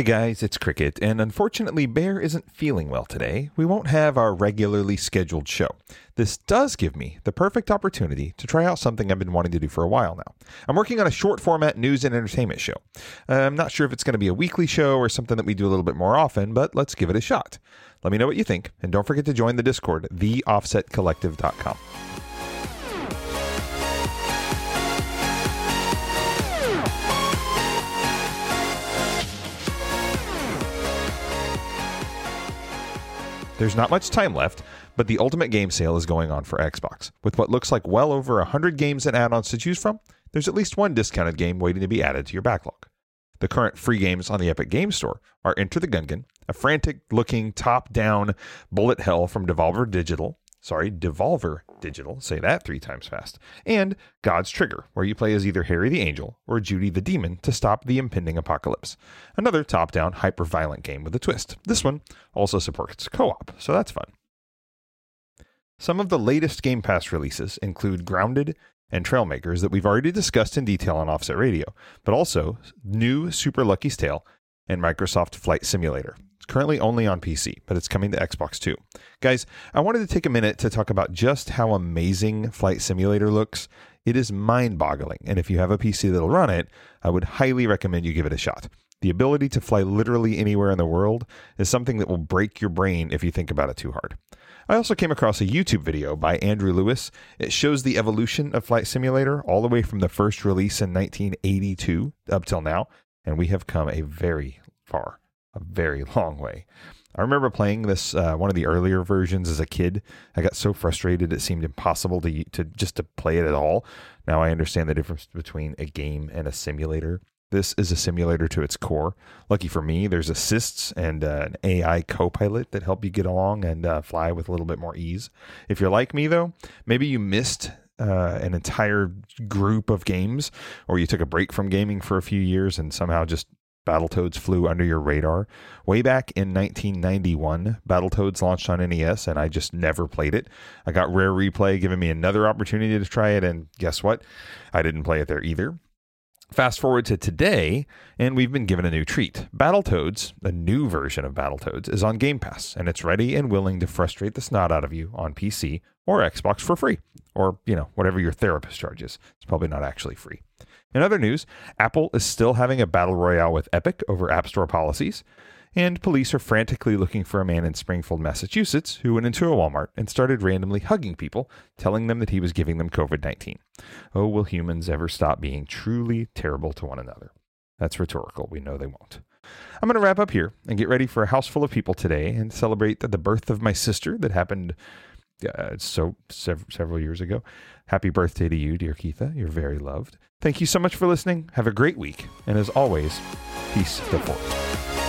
Hey guys, it's Cricket, and unfortunately, Bear isn't feeling well today. We won't have our regularly scheduled show. This does give me the perfect opportunity to try out something I've been wanting to do for a while now. I'm working on a short format news and entertainment show. I'm not sure if it's going to be a weekly show or something that we do a little bit more often, but let's give it a shot. Let me know what you think, and don't forget to join the Discord, theoffsetcollective.com. There's not much time left, but the Ultimate Game Sale is going on for Xbox. With what looks like well over 100 games and add ons to choose from, there's at least one discounted game waiting to be added to your backlog. The current free games on the Epic Game Store are Enter the Gungeon, a frantic looking top down bullet hell from Devolver Digital, sorry, Devolver Digital, say that three times fast, and God's Trigger, where you play as either Harry the Angel or Judy the Demon to stop the impending apocalypse. Another top down, hyper violent game with a twist. This one also supports co op, so that's fun. Some of the latest Game Pass releases include Grounded and Trailmakers that we've already discussed in detail on Offset Radio, but also new Super Lucky's Tale and Microsoft Flight Simulator currently only on PC, but it's coming to Xbox too. Guys, I wanted to take a minute to talk about just how amazing Flight Simulator looks. It is mind boggling, and if you have a PC that'll run it, I would highly recommend you give it a shot. The ability to fly literally anywhere in the world is something that will break your brain if you think about it too hard. I also came across a YouTube video by Andrew Lewis. It shows the evolution of Flight Simulator all the way from the first release in 1982 up till now, and we have come a very far a very long way. I remember playing this uh, one of the earlier versions as a kid. I got so frustrated it seemed impossible to to just to play it at all. Now I understand the difference between a game and a simulator. This is a simulator to its core. Lucky for me, there's assists and uh, an AI co-pilot that help you get along and uh, fly with a little bit more ease. If you're like me though, maybe you missed uh, an entire group of games, or you took a break from gaming for a few years and somehow just Battletoads flew under your radar. Way back in 1991, Battletoads launched on NES, and I just never played it. I got Rare Replay giving me another opportunity to try it, and guess what? I didn't play it there either. Fast forward to today, and we've been given a new treat. Battletoads, a new version of Battletoads, is on Game Pass, and it's ready and willing to frustrate the snot out of you on PC or Xbox for free, or, you know, whatever your therapist charges. It's probably not actually free. In other news, Apple is still having a battle royale with Epic over App Store policies, and police are frantically looking for a man in Springfield, Massachusetts, who went into a Walmart and started randomly hugging people, telling them that he was giving them COVID 19. Oh, will humans ever stop being truly terrible to one another? That's rhetorical. We know they won't. I'm going to wrap up here and get ready for a house full of people today and celebrate the birth of my sister that happened uh, so sev- several years ago. Happy birthday to you, dear Keitha. You're very loved. Thank you so much for listening. Have a great week. And as always, peace the.